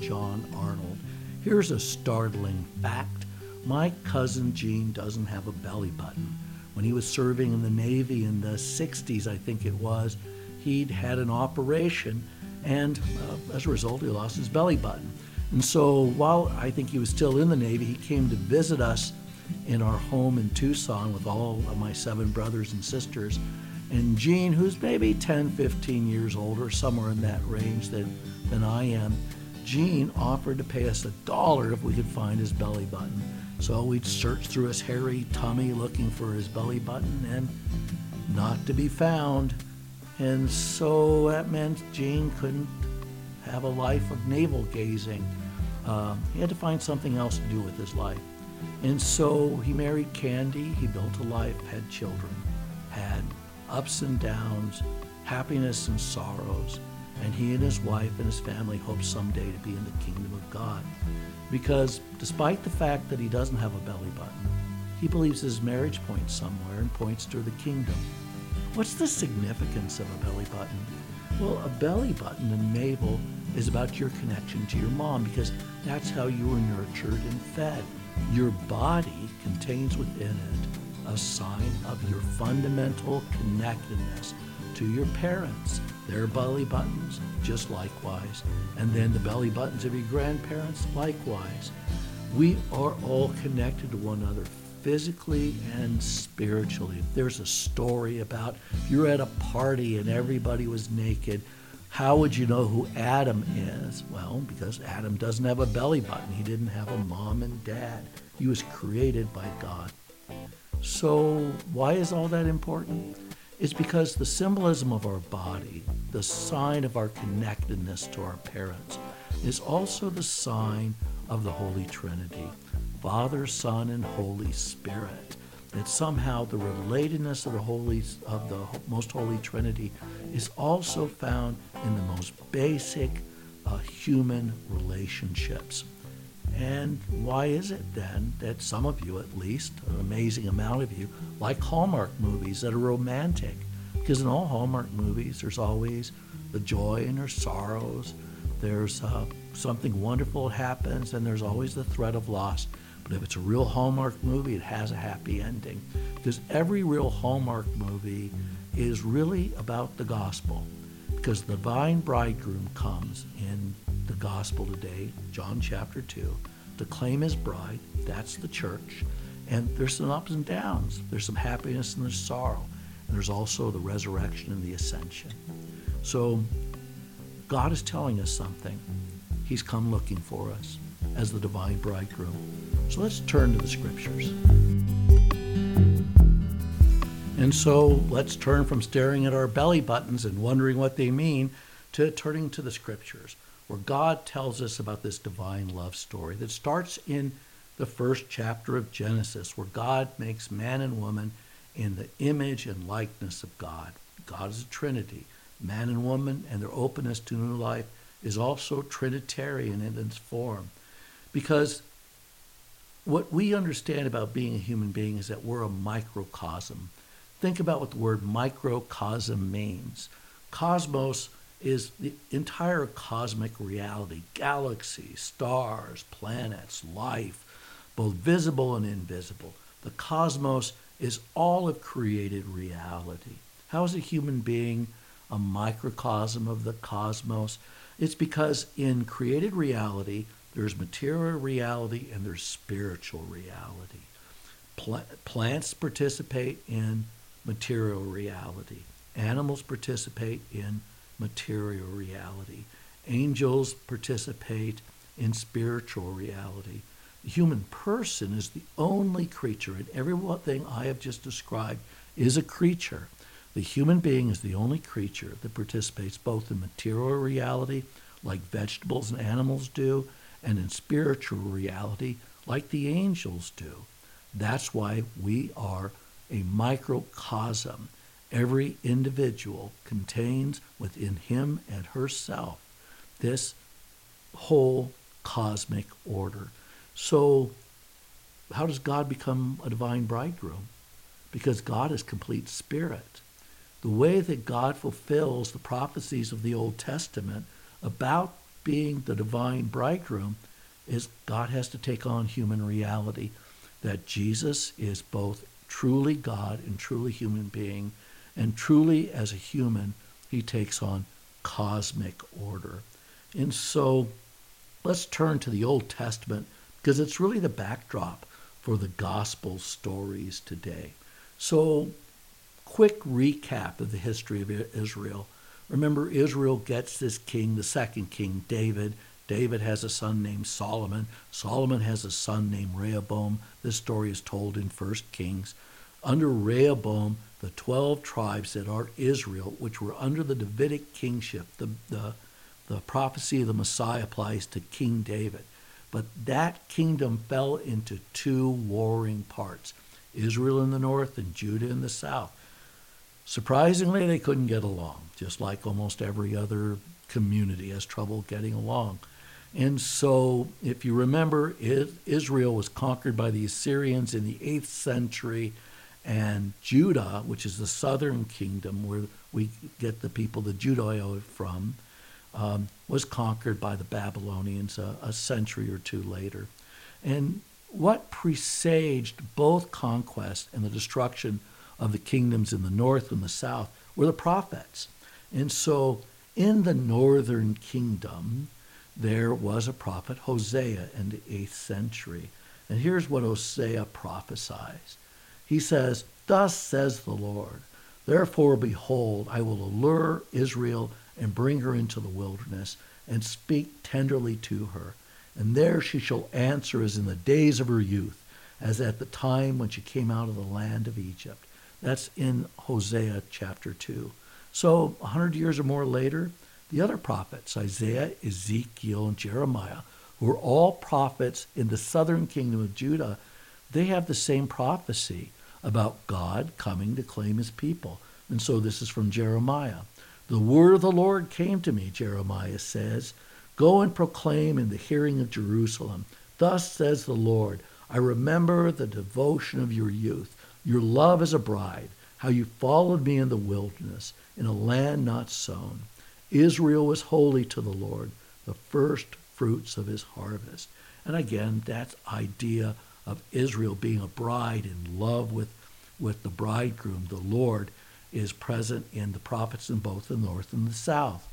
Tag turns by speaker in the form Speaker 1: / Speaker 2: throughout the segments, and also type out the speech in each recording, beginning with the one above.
Speaker 1: John Arnold. Here's a startling fact my cousin Gene doesn't have a belly button. When he was serving in the Navy in the 60s, I think it was, he'd had an operation, and uh, as a result, he lost his belly button. And so while I think he was still in the Navy, he came to visit us in our home in Tucson with all of my seven brothers and sisters. And Gene, who's maybe 10, 15 years older, somewhere in that range than, than I am, Gene offered to pay us a dollar if we could find his belly button. So we'd search through his hairy tummy looking for his belly button and not to be found. And so that meant Gene couldn't have a life of navel gazing. Um, he had to find something else to do with his life. And so he married Candy, he built a life, had children, had ups and downs, happiness and sorrows, and he and his wife and his family hope someday to be in the kingdom of God. Because despite the fact that he doesn't have a belly button, he believes his marriage points somewhere and points to the kingdom. What's the significance of a belly button? Well, a belly button in navel is about your connection to your mom because that's how you were nurtured and fed. Your body contains within it a sign of your fundamental connectedness to your parents, their belly buttons, just likewise, and then the belly buttons of your grandparents, likewise. We are all connected to one another physically and spiritually. If there's a story about if you're at a party and everybody was naked, how would you know who Adam is? Well, because Adam doesn't have a belly button. He didn't have a mom and dad. He was created by God. So, why is all that important? It's because the symbolism of our body, the sign of our connectedness to our parents, is also the sign of the Holy Trinity Father, Son, and Holy Spirit. That somehow the relatedness of the Holy of the Most Holy Trinity is also found in the most basic uh, human relationships. And why is it then that some of you, at least, an amazing amount of you, like Hallmark movies that are romantic? Because in all Hallmark movies, there's always the joy and there's sorrows. There's uh, something wonderful happens, and there's always the threat of loss. But if it's a real Hallmark movie, it has a happy ending. Because every real Hallmark movie is really about the gospel. Because the divine bridegroom comes in the gospel today, John chapter 2, to claim his bride. That's the church. And there's some ups and downs. There's some happiness and there's sorrow. And there's also the resurrection and the ascension. So God is telling us something. He's come looking for us as the divine bridegroom. So let's turn to the scriptures. And so let's turn from staring at our belly buttons and wondering what they mean to turning to the scriptures, where God tells us about this divine love story that starts in the first chapter of Genesis, where God makes man and woman in the image and likeness of God. God is a Trinity. Man and woman and their openness to new life is also Trinitarian in its form. Because what we understand about being a human being is that we're a microcosm. Think about what the word microcosm means. Cosmos is the entire cosmic reality galaxies, stars, planets, life, both visible and invisible. The cosmos is all of created reality. How is a human being a microcosm of the cosmos? It's because in created reality, there's material reality and there's spiritual reality. Pl- plants participate in material reality. Animals participate in material reality. Angels participate in spiritual reality. The human person is the only creature, and everything I have just described is a creature. The human being is the only creature that participates both in material reality, like vegetables and animals do, and in spiritual reality like the angels do. That's why we are a microcosm. Every individual contains within him and herself this whole cosmic order. So, how does God become a divine bridegroom? Because God is complete spirit. The way that God fulfills the prophecies of the Old Testament about being the divine bridegroom is God has to take on human reality, that Jesus is both truly God and truly human being, and truly as a human, he takes on cosmic order. And so let's turn to the Old Testament because it's really the backdrop for the gospel stories today. So, quick recap of the history of Israel. Remember, Israel gets this king, the second king, David. David has a son named Solomon. Solomon has a son named Rehoboam. This story is told in 1 Kings. Under Rehoboam, the 12 tribes that are Israel, which were under the Davidic kingship, the, the, the prophecy of the Messiah applies to King David. But that kingdom fell into two warring parts Israel in the north and Judah in the south. Surprisingly, they couldn't get along, just like almost every other community has trouble getting along. And so, if you remember, Israel was conquered by the Assyrians in the 8th century, and Judah, which is the southern kingdom where we get the people, the Judeo, from, um, was conquered by the Babylonians a, a century or two later. And what presaged both conquest and the destruction of the kingdoms in the north and the south were the prophets. And so in the northern kingdom, there was a prophet, Hosea, in the 8th century. And here's what Hosea prophesies He says, Thus says the Lord, Therefore, behold, I will allure Israel and bring her into the wilderness and speak tenderly to her. And there she shall answer as in the days of her youth, as at the time when she came out of the land of Egypt. That's in Hosea chapter 2. So, a hundred years or more later, the other prophets, Isaiah, Ezekiel, and Jeremiah, who are all prophets in the southern kingdom of Judah, they have the same prophecy about God coming to claim his people. And so this is from Jeremiah. The word of the Lord came to me, Jeremiah says. Go and proclaim in the hearing of Jerusalem. Thus says the Lord, I remember the devotion of your youth, your love as a bride, how you followed me in the wilderness, in a land not sown. Israel was holy to the Lord, the first fruits of his harvest. And again, that idea of Israel being a bride in love with, with the bridegroom, the Lord, is present in the prophets in both the north and the south.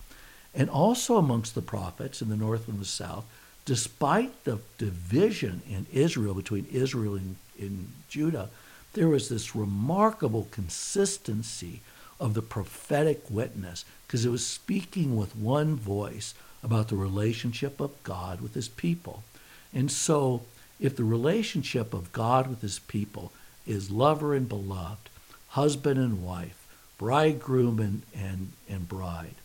Speaker 1: And also amongst the prophets in the north and the south, despite the division in Israel between Israel and, and Judah, there was this remarkable consistency of the prophetic witness because it was speaking with one voice about the relationship of God with his people. And so, if the relationship of God with his people is lover and beloved, husband and wife, bridegroom and, and, and bride.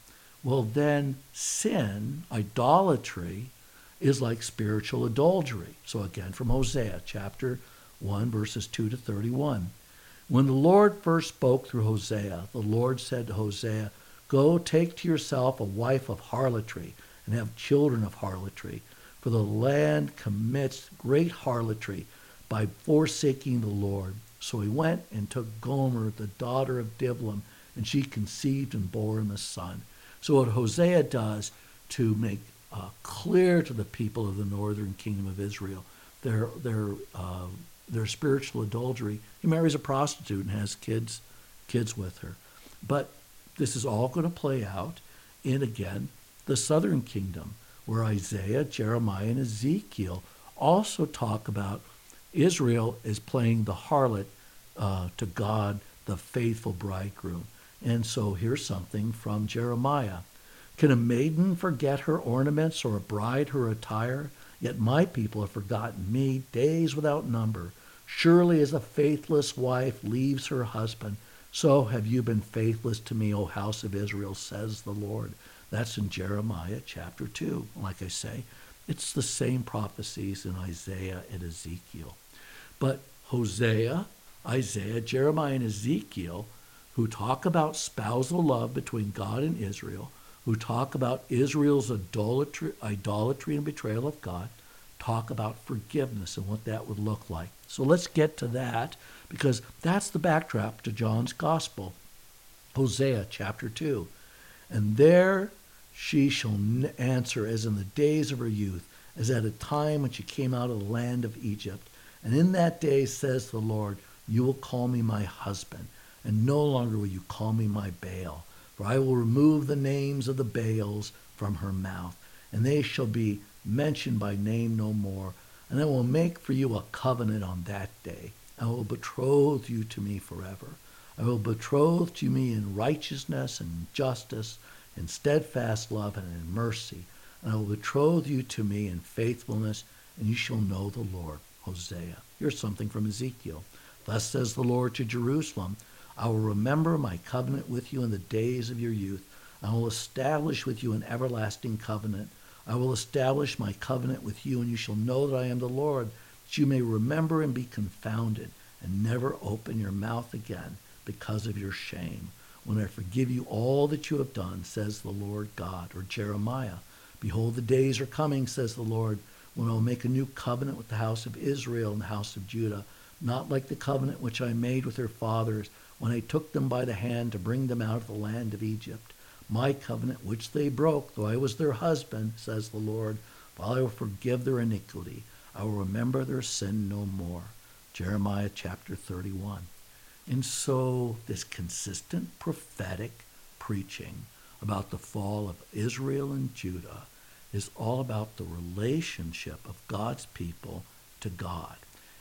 Speaker 1: Well, then sin, idolatry, is like spiritual adultery. So again, from Hosea chapter 1, verses 2 to 31. When the Lord first spoke through Hosea, the Lord said to Hosea, Go take to yourself a wife of harlotry and have children of harlotry, for the land commits great harlotry by forsaking the Lord. So he went and took Gomer, the daughter of Diblaim, and she conceived and bore him a son. So what Hosea does to make uh, clear to the people of the northern kingdom of Israel their their uh, their spiritual adultery, he marries a prostitute and has kids kids with her. But this is all going to play out in again the southern kingdom, where Isaiah, Jeremiah, and Ezekiel also talk about Israel is playing the harlot uh, to God, the faithful bridegroom. And so here's something from Jeremiah. Can a maiden forget her ornaments or a bride her attire? Yet my people have forgotten me days without number. Surely as a faithless wife leaves her husband, so have you been faithless to me, O house of Israel, says the Lord. That's in Jeremiah chapter 2. Like I say, it's the same prophecies in Isaiah and Ezekiel. But Hosea, Isaiah, Jeremiah, and Ezekiel, who talk about spousal love between God and Israel, who talk about Israel's idolatry, idolatry and betrayal of God, talk about forgiveness and what that would look like. So let's get to that because that's the backdrop to John's gospel. Hosea chapter 2. And there she shall answer as in the days of her youth, as at a time when she came out of the land of Egypt. And in that day, says the Lord, you will call me my husband, and no longer will you call me my Baal. For I will remove the names of the Baals from her mouth, and they shall be mentioned by name no more. And I will make for you a covenant on that day. I will betroth you to me forever. I will betroth you to me in righteousness and justice, in steadfast love and in mercy. And I will betroth you to me in faithfulness, and you shall know the Lord. Hosea. Here's something from Ezekiel. Thus says the Lord to Jerusalem I will remember my covenant with you in the days of your youth. I will establish with you an everlasting covenant. I will establish my covenant with you, and you shall know that I am the Lord, that you may remember and be confounded, and never open your mouth again because of your shame. When I forgive you all that you have done, says the Lord God. Or Jeremiah, Behold, the days are coming, says the Lord, when I will make a new covenant with the house of Israel and the house of Judah, not like the covenant which I made with their fathers when I took them by the hand to bring them out of the land of Egypt. My covenant which they broke, though I was their husband, says the Lord, for I will forgive their iniquity. I will remember their sin no more. Jeremiah chapter 31. And so, this consistent prophetic preaching about the fall of Israel and Judah is all about the relationship of God's people to God.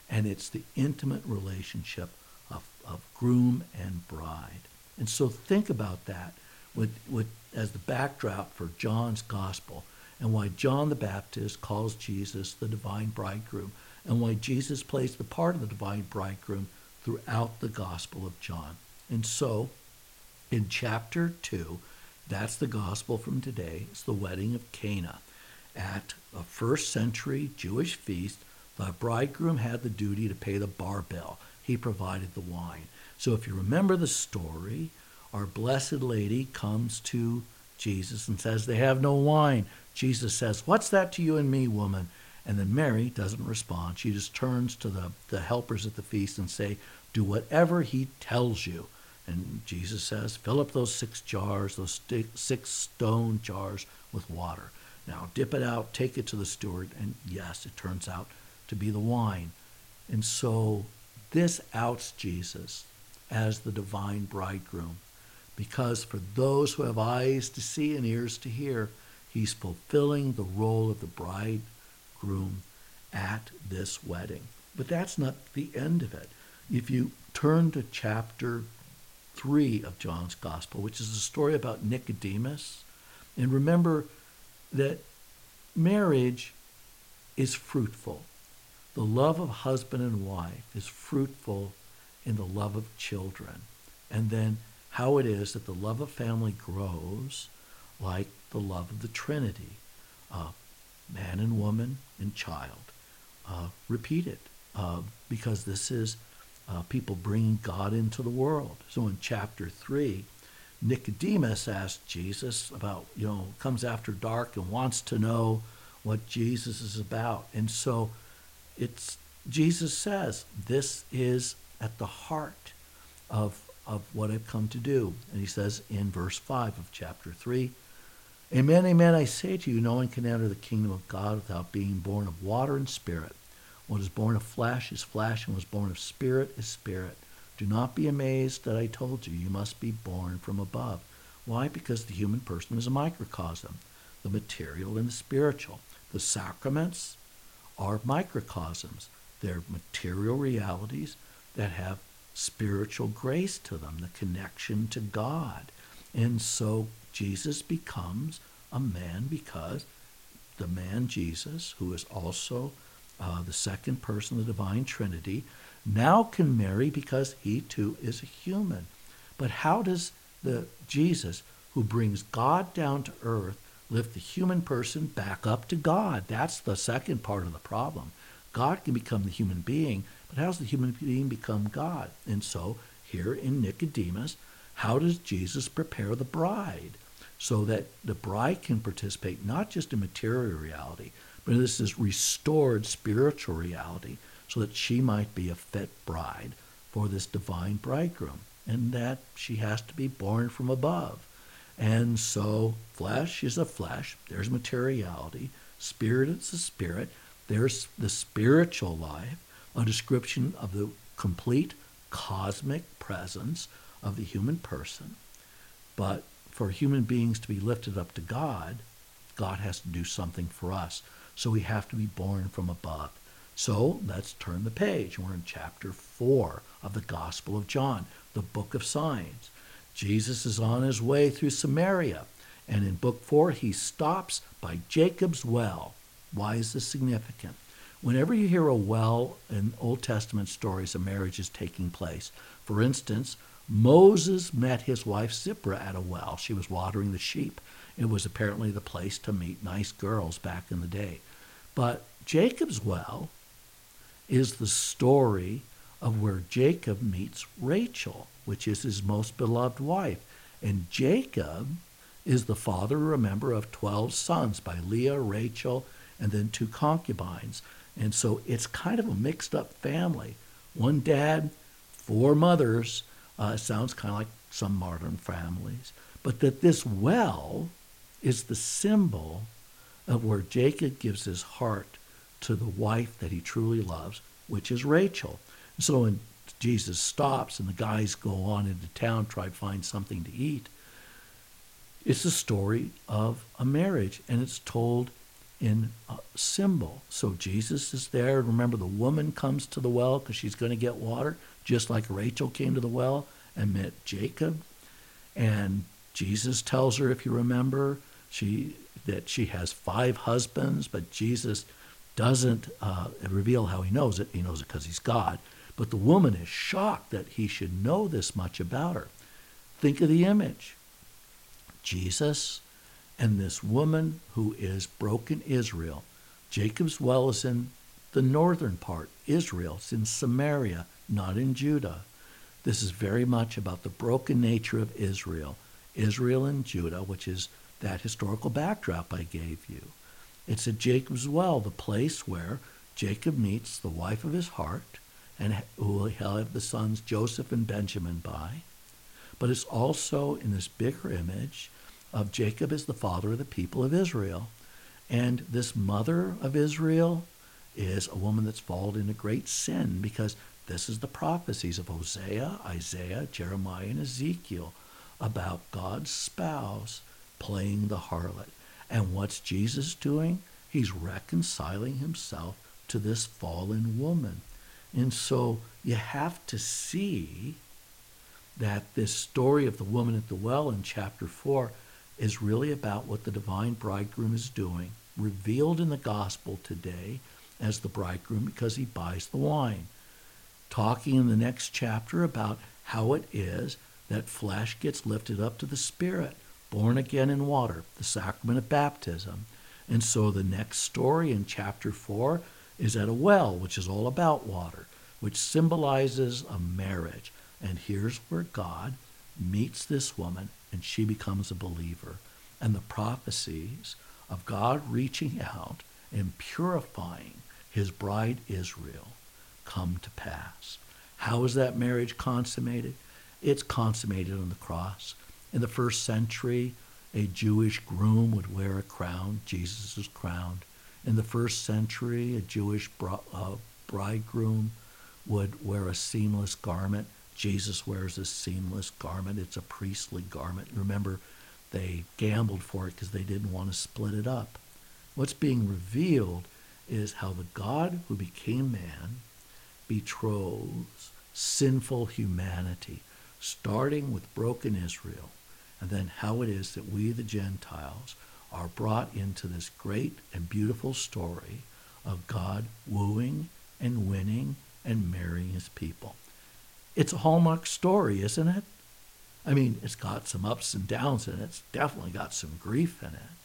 Speaker 1: And it's the intimate relationship of, of groom and bride. And so think about that with, with, as the backdrop for John's gospel and why John the Baptist calls Jesus the divine bridegroom and why Jesus plays the part of the divine bridegroom throughout the gospel of John. And so in chapter 2, that's the gospel from today. It's the wedding of Cana. At a first century Jewish feast, the bridegroom had the duty to pay the bar bill. He provided the wine. So if you remember the story, our Blessed Lady comes to Jesus and says, They have no wine. Jesus says, What's that to you and me, woman? And then Mary doesn't respond. She just turns to the, the helpers at the feast and say, Do whatever he tells you. And Jesus says, fill up those six jars, those six stone jars with water. Now dip it out, take it to the steward, and yes, it turns out to be the wine. And so this outs Jesus as the divine bridegroom. Because for those who have eyes to see and ears to hear, he's fulfilling the role of the bridegroom at this wedding. But that's not the end of it. If you turn to chapter 3 of John's Gospel, which is a story about Nicodemus. And remember that marriage is fruitful. The love of husband and wife is fruitful in the love of children. And then how it is that the love of family grows like the love of the Trinity uh, man and woman and child. Uh, repeat it uh, because this is uh, people bringing God into the world. So in chapter 3, Nicodemus asked Jesus about, you know, comes after dark and wants to know what Jesus is about. And so it's Jesus says, this is at the heart of, of what I've come to do. And he says in verse 5 of chapter 3, Amen, amen, I say to you, no one can enter the kingdom of God without being born of water and spirit. What is born of flesh is flesh, and what is born of spirit is spirit. Do not be amazed that I told you, you must be born from above. Why? Because the human person is a microcosm, the material and the spiritual. The sacraments are microcosms. They're material realities that have spiritual grace to them, the connection to God. And so Jesus becomes a man because the man Jesus, who is also uh, the second person of the divine Trinity, now can marry because he too is a human. But how does the Jesus, who brings God down to earth, lift the human person back up to God? That's the second part of the problem. God can become the human being, but how does the human being become God? And so, here in Nicodemus, how does Jesus prepare the bride so that the bride can participate not just in material reality, but in this is restored spiritual reality so that she might be a fit bride for this divine bridegroom and that she has to be born from above. And so flesh is a flesh. There's materiality. Spirit is a spirit. There's the spiritual life, a description of the complete cosmic presence of the human person. But for human beings to be lifted up to God, God has to do something for us. So we have to be born from above. So let's turn the page. We're in chapter 4 of the Gospel of John, the book of signs. Jesus is on his way through Samaria, and in book 4, he stops by Jacob's well. Why is this significant? Whenever you hear a well in Old Testament stories, a marriage is taking place. For instance, Moses met his wife Zipporah at a well. She was watering the sheep. It was apparently the place to meet nice girls back in the day. But Jacob's well is the story of where Jacob meets Rachel, which is his most beloved wife. And Jacob is the father, remember, of 12 sons by Leah, Rachel, and then two concubines. And so it's kind of a mixed up family. One dad, four mothers. Uh, sounds kind of like some modern families. But that this well is the symbol of where Jacob gives his heart to the wife that he truly loves, which is Rachel. So when Jesus stops and the guys go on into town, try to find something to eat, it's a story of a marriage, and it's told in a symbol. So Jesus is there. Remember, the woman comes to the well because she's going to get water, just like Rachel came to the well and met Jacob. And Jesus tells her, if you remember, she that she has five husbands, but Jesus doesn't uh, reveal how he knows it. He knows it because he's God. But the woman is shocked that he should know this much about her. Think of the image Jesus and this woman who is broken Israel. Jacob's well is in the northern part, Israel. It's in Samaria, not in Judah. This is very much about the broken nature of Israel. Israel and Judah, which is that historical backdrop I gave you. It's at Jacob's well, the place where Jacob meets the wife of his heart, and who he'll have the sons Joseph and Benjamin by. But it's also in this bigger image of Jacob as the father of the people of Israel. And this mother of Israel is a woman that's fallen into great sin because this is the prophecies of Hosea, Isaiah, Jeremiah, and Ezekiel about God's spouse playing the harlot. And what's Jesus doing? He's reconciling himself to this fallen woman. And so you have to see that this story of the woman at the well in chapter 4 is really about what the divine bridegroom is doing, revealed in the gospel today as the bridegroom because he buys the wine. Talking in the next chapter about how it is that flesh gets lifted up to the spirit born again in water, the sacrament of baptism. And so the next story in chapter 4 is at a well, which is all about water, which symbolizes a marriage. And here's where God meets this woman and she becomes a believer. And the prophecies of God reaching out and purifying his bride Israel come to pass. How is that marriage consummated? It's consummated on the cross. In the first century, a Jewish groom would wear a crown. Jesus is crowned. In the first century, a Jewish uh, bridegroom would wear a seamless garment. Jesus wears a seamless garment. It's a priestly garment. Remember, they gambled for it because they didn't want to split it up. What's being revealed is how the God who became man betroths sinful humanity, starting with broken Israel and then how it is that we, the Gentiles, are brought into this great and beautiful story of God wooing and winning and marrying his people. It's a hallmark story, isn't it? I mean, it's got some ups and downs in it. It's definitely got some grief in it.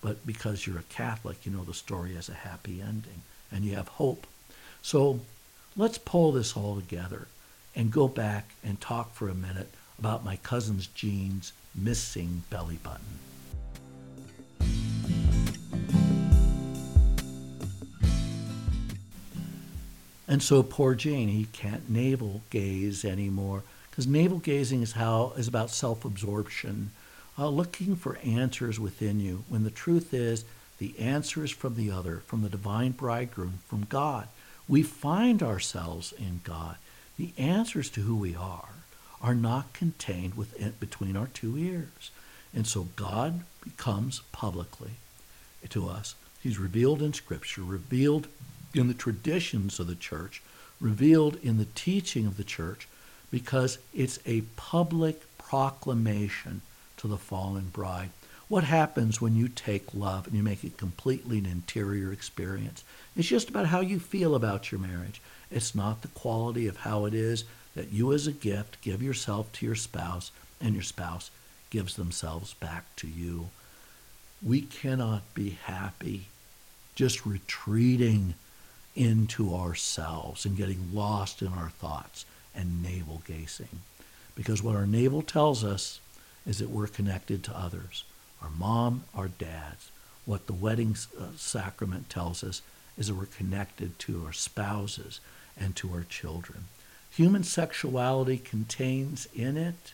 Speaker 1: But because you're a Catholic, you know the story has a happy ending and you have hope. So let's pull this all together and go back and talk for a minute about my cousin's Gene's missing belly button. And so poor Jane, he can't navel gaze anymore because navel gazing is how is about self-absorption. uh, looking for answers within you when the truth is the answer is from the other, from the divine bridegroom, from God. We find ourselves in God. The answers to who we are are not contained within, between our two ears. And so God becomes publicly to us. He's revealed in Scripture, revealed in the traditions of the church, revealed in the teaching of the church, because it's a public proclamation to the fallen bride. What happens when you take love and you make it completely an interior experience? It's just about how you feel about your marriage. It's not the quality of how it is that you, as a gift, give yourself to your spouse and your spouse gives themselves back to you. We cannot be happy just retreating into ourselves and getting lost in our thoughts and navel gazing. Because what our navel tells us is that we're connected to others our mom, our dads. What the wedding uh, sacrament tells us is that we're connected to our spouses and to our children. Human sexuality contains in it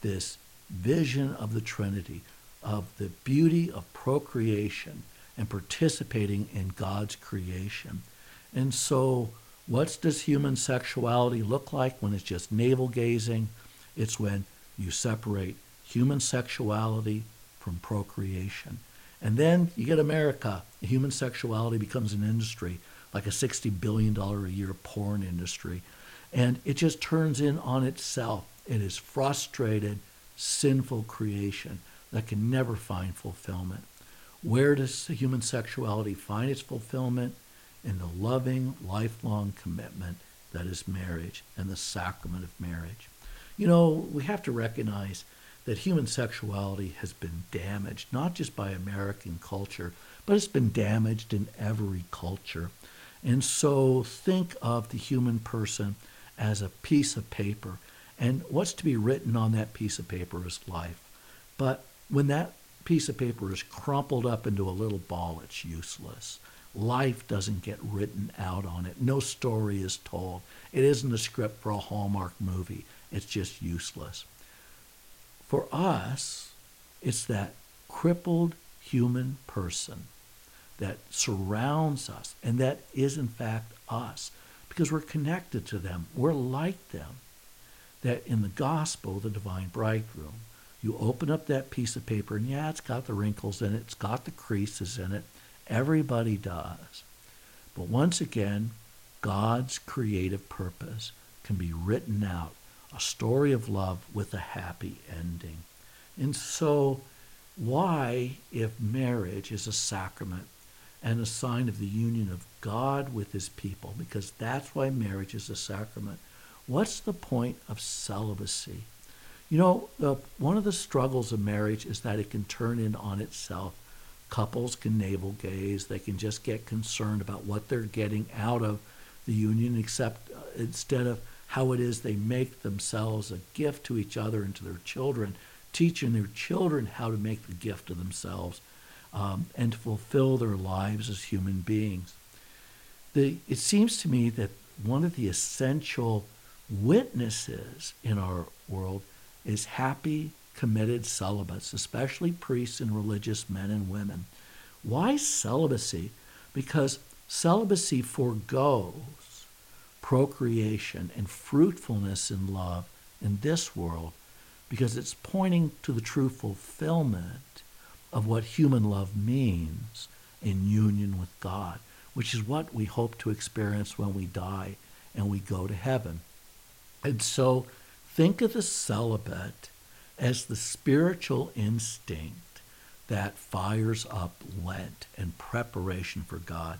Speaker 1: this vision of the Trinity, of the beauty of procreation and participating in God's creation. And so, what does human sexuality look like when it's just navel gazing? It's when you separate human sexuality from procreation. And then you get America. Human sexuality becomes an industry, like a $60 billion a year porn industry. And it just turns in on itself. It is frustrated, sinful creation that can never find fulfillment. Where does human sexuality find its fulfillment? In the loving, lifelong commitment that is marriage and the sacrament of marriage. You know, we have to recognize that human sexuality has been damaged, not just by American culture, but it's been damaged in every culture. And so think of the human person as a piece of paper. And what's to be written on that piece of paper is life. But when that piece of paper is crumpled up into a little ball, it's useless. Life doesn't get written out on it. No story is told. It isn't a script for a Hallmark movie. It's just useless. For us, it's that crippled human person that surrounds us, and that is in fact us, because we're connected to them. We're like them. That in the gospel, the divine bridegroom, you open up that piece of paper, and yeah, it's got the wrinkles in it, it's got the creases in it. Everybody does. But once again, God's creative purpose can be written out a story of love with a happy ending. And so, why, if marriage is a sacrament and a sign of the union of God with his people, because that's why marriage is a sacrament, what's the point of celibacy? You know, the, one of the struggles of marriage is that it can turn in on itself. Couples can navel gaze, they can just get concerned about what they're getting out of the union, except uh, instead of how it is they make themselves a gift to each other and to their children, teaching their children how to make the gift of themselves um, and to fulfill their lives as human beings. The, it seems to me that one of the essential witnesses in our world is happy, committed celibates, especially priests and religious men and women. Why celibacy? Because celibacy foregoes procreation and fruitfulness in love in this world because it's pointing to the true fulfillment of what human love means in union with God, which is what we hope to experience when we die and we go to heaven. And so think of the celibate as the spiritual instinct that fires up Lent and preparation for God.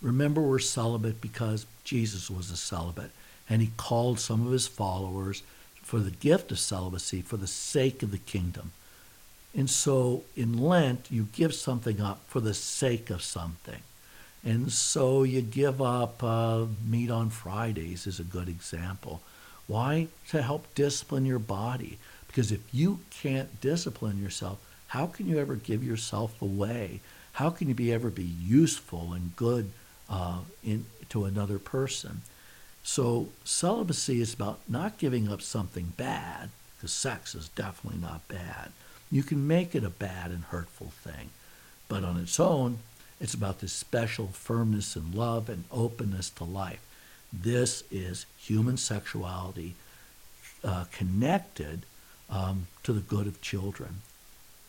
Speaker 1: Remember, we're celibate because Jesus was a celibate, and he called some of his followers for the gift of celibacy for the sake of the kingdom. And so in Lent, you give something up for the sake of something. And so you give up uh, meat on Fridays, is a good example. Why? To help discipline your body. Because if you can't discipline yourself, how can you ever give yourself away? How can you be ever be useful and good uh, in, to another person. So celibacy is about not giving up something bad, because sex is definitely not bad, You can make it a bad and hurtful thing, but on its own, it's about this special firmness and love and openness to life. This is human sexuality uh, connected um, to the good of children.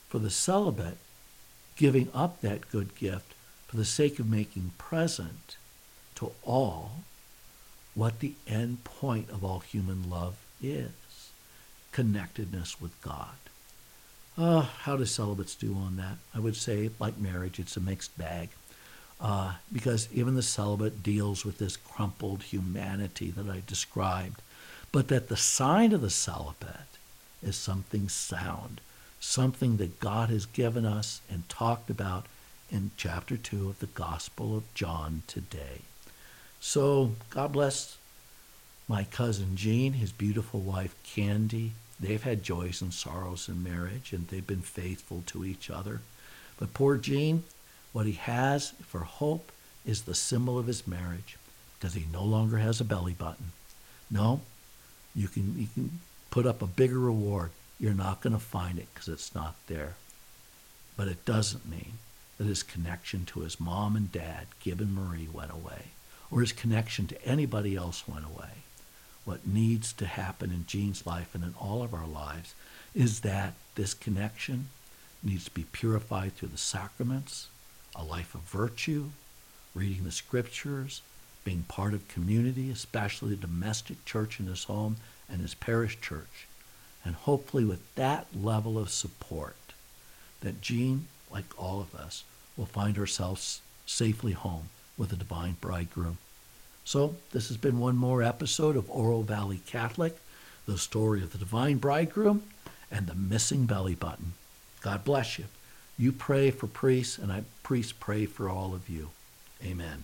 Speaker 1: For the celibate, giving up that good gift for the sake of making present to all what the end point of all human love is connectedness with God. Uh, how do celibates do on that? I would say, like marriage, it's a mixed bag. Uh, because even the celibate deals with this crumpled humanity that I described, but that the sign of the celibate is something sound, something that God has given us and talked about in chapter 2 of the Gospel of John today. So, God bless my cousin Gene, his beautiful wife Candy. They've had joys and sorrows in marriage, and they've been faithful to each other. But poor Gene, what he has for hope is the symbol of his marriage, because he no longer has a belly button. No, you can, you can put up a bigger reward. You're not going to find it because it's not there. But it doesn't mean that his connection to his mom and dad, Gib and Marie, went away, or his connection to anybody else went away what needs to happen in Gene's life and in all of our lives is that this connection needs to be purified through the sacraments, a life of virtue, reading the scriptures, being part of community, especially the domestic church in his home and his parish church. And hopefully, with that level of support, that Gene, like all of us, will find ourselves safely home with the divine bridegroom. So, this has been one more episode of Oro Valley Catholic, the story of the divine bridegroom and the missing belly button. God bless you. You pray for priests, and I priests pray for all of you. Amen.